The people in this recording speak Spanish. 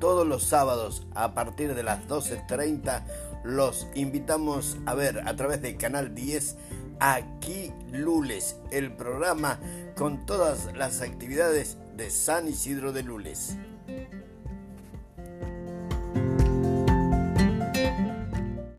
todos los sábados a partir de las 12.30 los invitamos a ver a través del canal 10 Aquí Lules, el programa con todas las actividades de San Isidro de Lules.